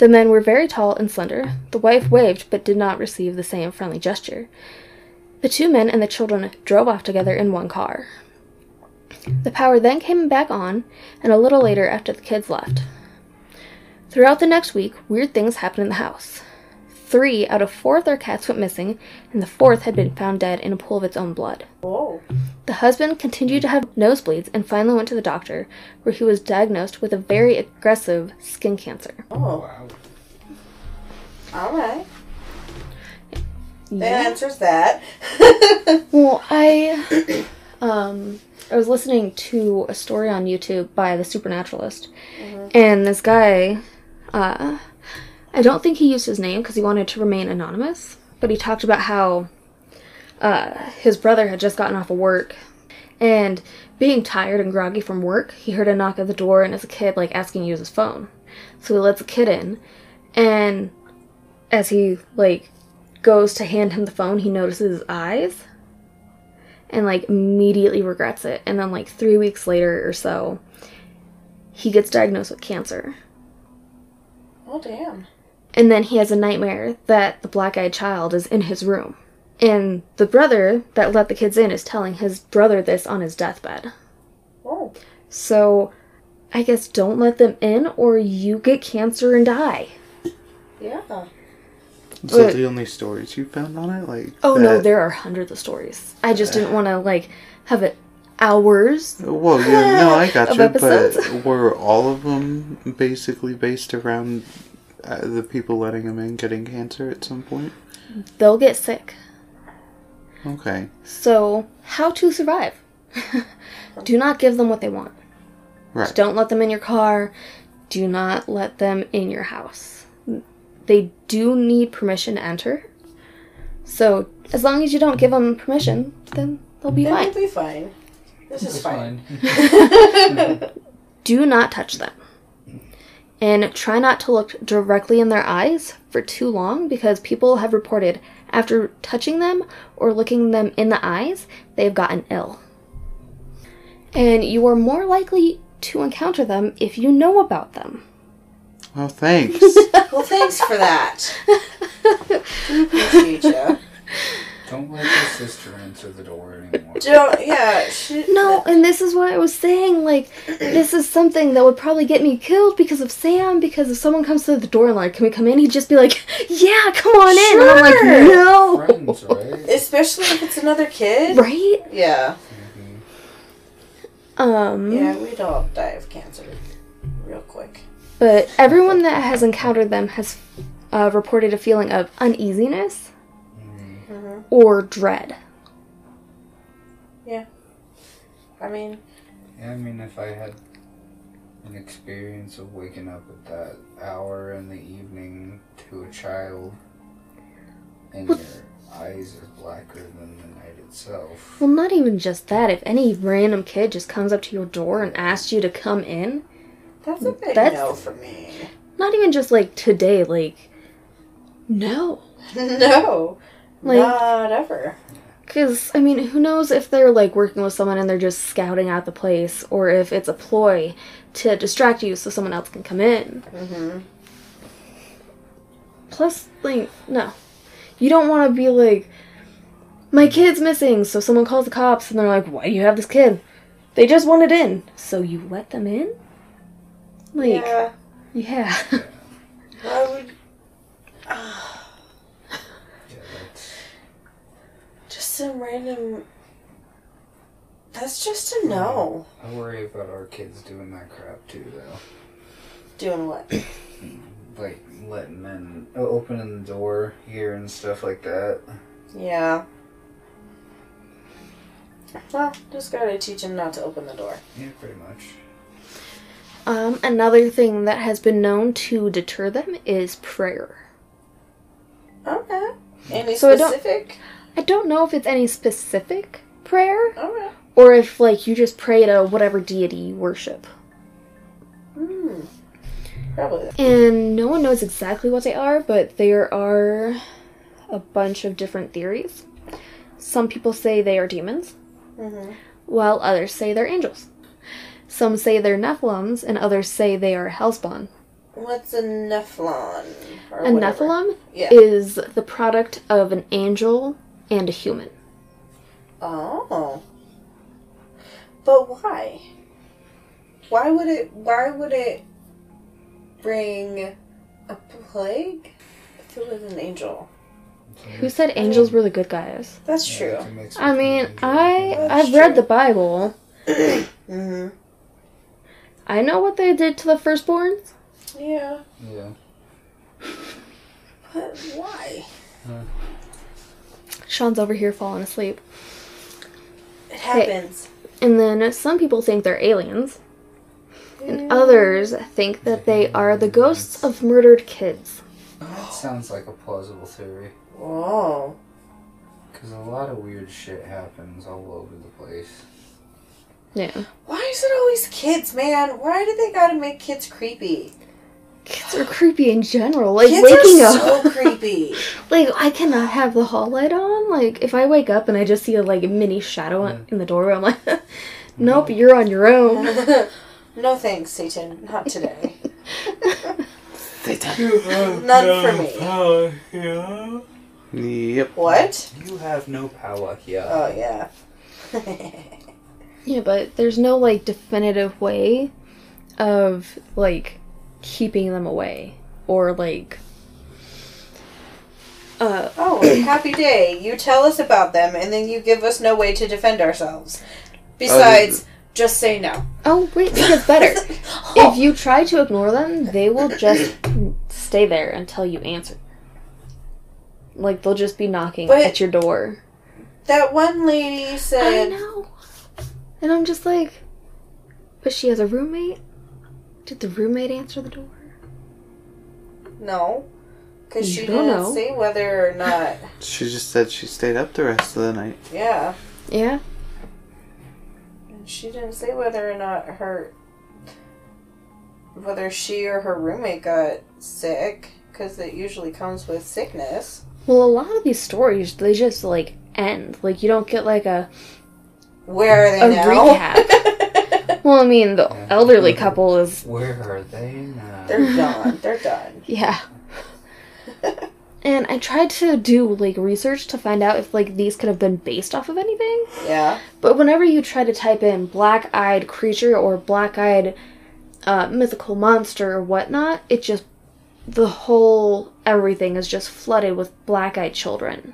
The men were very tall and slender. The wife waved but did not receive the same friendly gesture. The two men and the children drove off together in one car. The power then came back on, and a little later, after the kids left. Throughout the next week, weird things happened in the house. Three out of four of their cats went missing, and the fourth had been found dead in a pool of its own blood. Whoa. The husband continued to have nosebleeds and finally went to the doctor, where he was diagnosed with a very aggressive skin cancer. Oh. Wow. All right. That answers that. [LAUGHS] Well, I um I was listening to a story on YouTube by the Supernaturalist, and this guy, uh, I don't think he used his name because he wanted to remain anonymous, but he talked about how uh, his brother had just gotten off of work, and being tired and groggy from work, he heard a knock at the door, and as a kid, like asking to use his phone, so he lets the kid in, and as he like goes to hand him the phone, he notices his eyes and like immediately regrets it. And then like 3 weeks later or so, he gets diagnosed with cancer. Oh damn. And then he has a nightmare that the black-eyed child is in his room. And the brother that let the kids in is telling his brother this on his deathbed. Oh. So I guess don't let them in or you get cancer and die. Yeah. Is that the only stories you found on it? Like Oh no, there are hundreds of stories. I just didn't uh. want to like have it hours. Well, yeah, no, I [LAUGHS] got you. episodes. But were all of them basically based around uh, the people letting them in getting cancer at some point? They'll get sick. Okay. So, how to survive? [LAUGHS] Do not give them what they want. Right. Don't let them in your car. Do not let them in your house. They do need permission to enter. So, as long as you don't give them permission, then they'll be Then fine. we'll be fine. This is fine. fine. [LAUGHS] [LAUGHS] Do not touch them. And try not to look directly in their eyes for too long because people have reported after touching them or looking them in the eyes, they've gotten ill. And you are more likely to encounter them if you know about them. Well, thanks. Well, thanks for that. Do [LAUGHS] appreciate you. Don't let your sister answer the door anymore. Don't. Yeah. She, No, and this is what I was saying. Like, this is something that would probably get me killed because of Sam. Because if someone comes to the door and like, "Can we come in?" He'd just be like, "Yeah, come on in." And I'm like, Sure. "No." Friends, right? Especially if it's another kid. Right? Yeah. Mhm. Um. Yeah. We'd all die of cancer, real quick. But everyone that has encountered them has uh, reported a feeling of uneasiness Or dread. Yeah. I mean, Yeah, I mean, if I had an experience of waking up at that hour in the evening to a child, and your eyes are blacker than the night itself. Well, not even just that. If any random kid just comes up to your door and asks you to come in, that's a big That's- no for me. not even just like today, like, no. [LAUGHS] no. Like- not ever. Because, I mean, who knows if they're like working with someone and they're just scouting out the place, or if it's a ploy to distract you so someone else can come in. hmm Plus, like, no. You don't want to be like, my kid's missing, so someone calls the cops and they're like, why do you have this kid? They just wanted in. So you let them in? Like, yeah. Yeah. [LAUGHS] I would. Yeah, that's. Just some random. That's just a no. I worry about our kids doing that crap too, though. Doing what? [CLEARS THROAT] Like letting men opening the door here and stuff like that. Yeah. Well, just gotta teach him not to open the door. Yeah, pretty much. Um, another thing that has been known to deter them is prayer. Okay. Any So I don't- specific? I don't know if it's any specific prayer or if like you just pray to whatever deity you worship. Hmm. Probably. And no one knows exactly what they are, but there are a bunch of different theories. Some people say they are demons, Mhm. while others say they're angels. Some say they're Nephilims, and others say they are Hellspawn. What's a Nephilim? A whatever? Nephilim Yeah. is the product of an angel and a human. Oh. But why? Why would it why would it bring a plague if it was an angel? Who said angels were the good guys? That's Yeah, true. it's I mean, I That's I've read the Bible. [CLEARS THROAT] Mm-hmm. I know what they did to the firstborns. Yeah. Yeah. But why? Sean's over here falling asleep. It happens. And then some people think they're aliens, and Yeah. others think that they are the ghosts of murdered kids. That sounds like a plausible theory. Whoa. Because a lot of weird shit happens all over the place. Yeah. Why is it always kids, man? Why do they gotta make kids creepy? Kids are creepy in general. Like kids waking are up. so [LAUGHS] creepy. Like I cannot have the hall light on. Like if I wake up and I just see a like mini shadow Yeah. in the doorway, I'm like, [LAUGHS] mm-hmm. nope, you're on your own. [LAUGHS] no thanks, Satan. Not today. Satan. None for me. Yep. What? You have no power here. Oh yeah. Yeah, but there's no like definitive way of like keeping them away or like uh oh, [CLEARS THROAT] happy day. You tell us about them, and then you give us no way to defend ourselves. Besides, just say no. oh wait, it gets better. [LAUGHS] if you try to ignore them, they will just stay there until you answer. Like they'll just be knocking But- at your door. that one lady I said, know. And I'm just like, but she has a roommate? Did the roommate answer the door? no. Because she don't didn't know. say whether or not. She just said she stayed up the rest of the night. Yeah. Yeah. And she didn't say whether or not her. Whether she or her roommate got sick. Because it usually comes with sickness. Well, a lot of these stories, they just like end. Like you don't get like a. Where are they A now? recap. [LAUGHS] Well, I mean, the Yeah. elderly couple is. Where are they now? They're done. They're done. Yeah. [LAUGHS] And I tried to do like research to find out if like these could have been based off of anything. Yeah. But whenever you try to type in black eyed creature or black eyed uh, mythical monster or whatnot, it just. The whole everything is just flooded with black eyed children.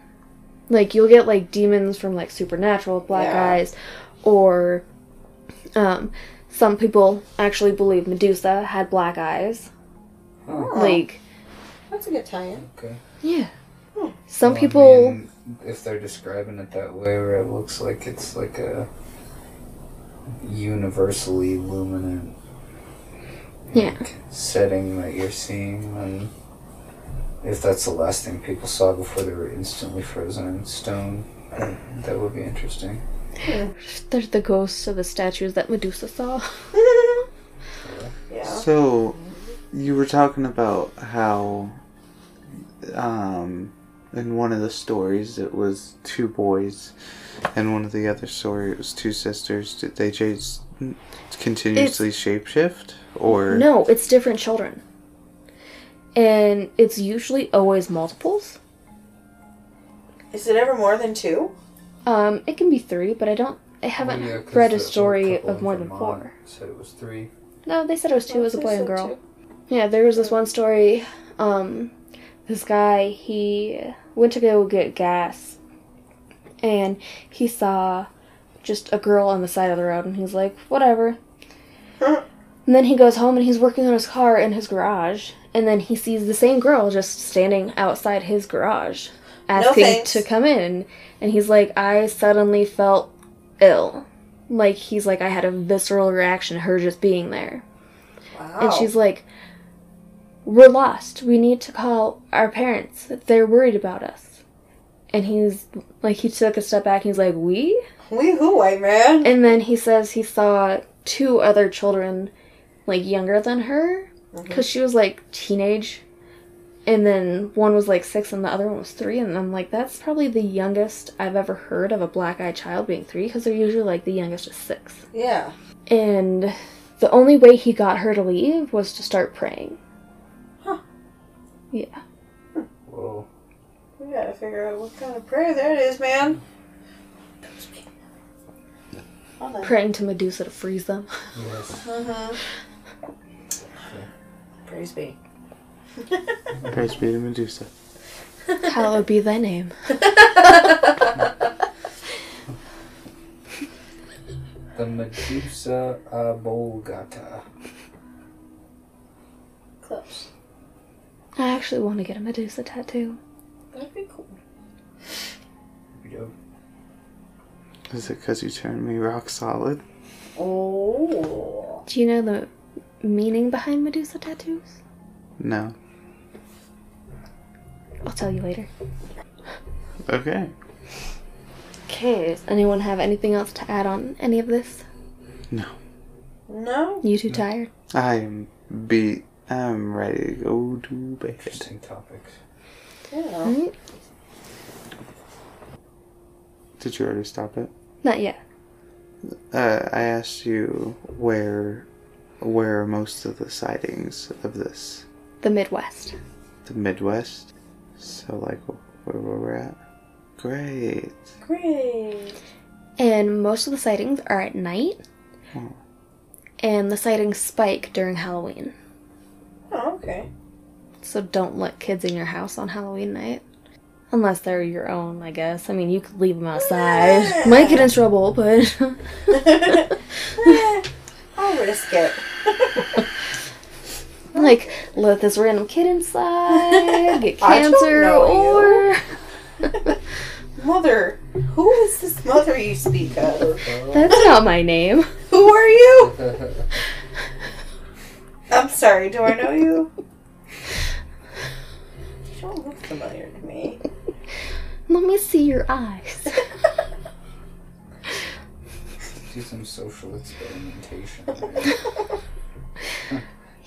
Like you'll get like demons from like supernatural with black Yeah. eyes, or um, some people actually believe Medusa had black eyes. Oh, Like That's a good tie-in. okay. yeah, Hmm. some Well, I people. mean, if they're describing it that way, where it looks like it's like a universally luminant Yeah. like, setting that you're seeing, and if that's the last thing people saw before they were instantly frozen in stone, that would be interesting. [SIGHS] There's the ghosts of the statues that Medusa saw. [LAUGHS] Yeah. So, you were talking about how, um, in one of the stories it was two boys, and one of the other story it was two sisters. Did they just continuously shapeshift, or No, it's different children. And it's usually always multiples. Is it ever more than two? Um, it can be three, but I don't. I haven't Oh, yeah, 'cause read a story couple of more than four. Said it was three. No, they said it was two. It was a boy and girl. two. Yeah, there was this one story. Um, this guy he went to go get gas, and he saw just a girl on the side of the road, and he's like, whatever. and then he goes home and he's working on his car in his garage, and then he sees the same girl just standing outside his garage, asking thanks. to come in, and he's like, I suddenly felt ill. Like he's like I had a visceral reaction to her just being there. Wow. And she's like we're lost. We need to call our parents. They're worried about us. And he's like he took a step back and he's like, "We?" we who, white man? And then he says he saw two other children like younger than her Mhm. cuz she was like teenage. And then one was like 6 and the other one was 3 and I'm like that's probably the youngest I've ever heard of a black-eyed child being 3 cuz they're usually like the youngest is 6. Yeah. And the only way he got her to leave was to start praying. Huh. Yeah. Whoa. We gotta figure out what kind of prayer that is, man. Hold on. Praying to Medusa to freeze them. Yes. Mhm. Praise be. Praise be to Medusa. Hallowed be thy name. The Medusa Abolgata. Close. I actually want to get a Medusa tattoo. That'd be cool. Yo. Is it because you turned me rock solid? Oh. Do you know the meaning behind Medusa tattoos? No. I'll tell you later. Okay. Okay, does anyone have anything else to add on any of this? No. No. You too tired? I am beat. I'm ready to go to bed. Interesting topics. Yeah. Alright. Did you already stop it? Not yet. Uh, I asked you where, where are most of the sightings of this? The Midwest. The Midwest. So like where, where we're at. Great. Great. And most of the sightings are at night. Oh. And the sightings spike during Halloween. Oh, okay. So don't let kids in your house on Halloween night. Unless they're your own, I guess. I mean, you could leave them outside. Might get in trouble, but. I'll risk it. Like, let this random kid inside, get [LAUGHS] cancer, or. [LAUGHS] Mother, who is this mother you speak of? That's not my name. Who are you? [LAUGHS] I'm sorry, do I know you? You don't look familiar to me. Let me see your eyes. Do some social experimentation.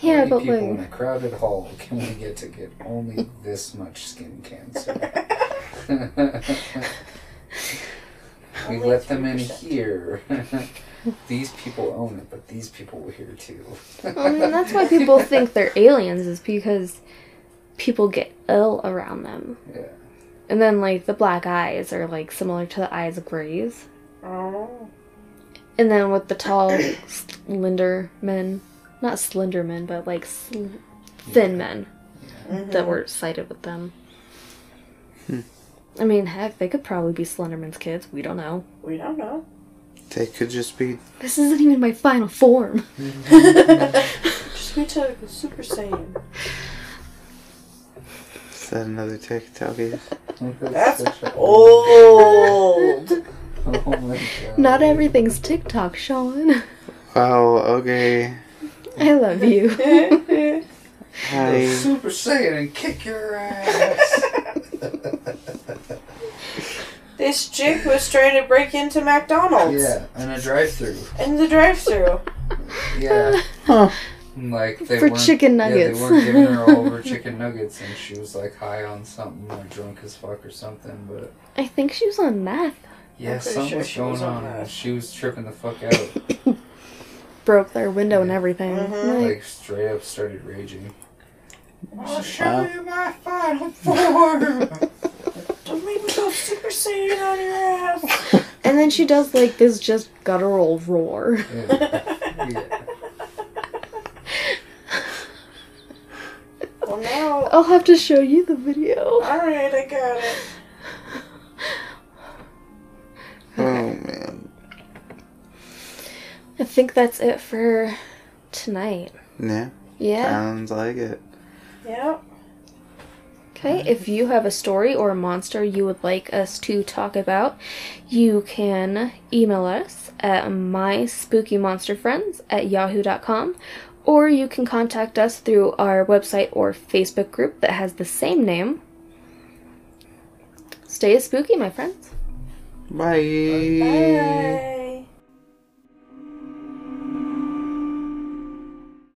Yeah, many but people in a crowded hall [LAUGHS] can we get to get only this much skin cancer? [LAUGHS] we Only let them in here. [LAUGHS] these people own it, but these people were here too. I mean, that's why people think they're aliens, is because people get ill around them. Yeah. And then, like, the black eyes are, like, similar to the eyes of Greys. Oh. And then with the tall, slender men, not slender men, but like sl- thin men Mhm. that were sighted with them. Hmm. I mean, heck, they could probably be Slenderman's kids. We don't know. We don't know. They could just be. This isn't even my final form. [LAUGHS] Just wait till I Super Saiyan. Is that another TikTok? is? That's old. Oh my god. Not everything's TikTok, Sean. Wow. Okay. I love you. Go [LAUGHS] Hi. Super Saiyan and kick your ass. [LAUGHS] this chick was trying to break into McDonald's yeah, in a drive-through. in the drive-through. Yeah. Huh. Like they For weren't- chicken Yeah, nuggets. they weren't giving her [LAUGHS] all of her chicken nuggets, and she was like high on something, or drunk as fuck or something. But I think she was on meth. yeah, something sure was going was on on. She was tripping the fuck out. Broke their window and everything. Mhm. Like, like straight up started raging. I'll Wow. show you my final form. [LAUGHS] Don't make me go Super Saiyan on your ass. [LAUGHS] and then she does like this just guttural roar. yeah. Yeah. [LAUGHS] well, now. I'll have to show you the video. Alright, I got it. Oh man. I think that's it for tonight. Yeah. Yeah. Sounds like it. Yep. Okay, if you have a story or a monster you would like us to talk about, you can email us at myspookymonsterfriends at yahoo.com or you can contact us through our website or Facebook group that has the same name. Stay spooky, my friends. Bye. Bye.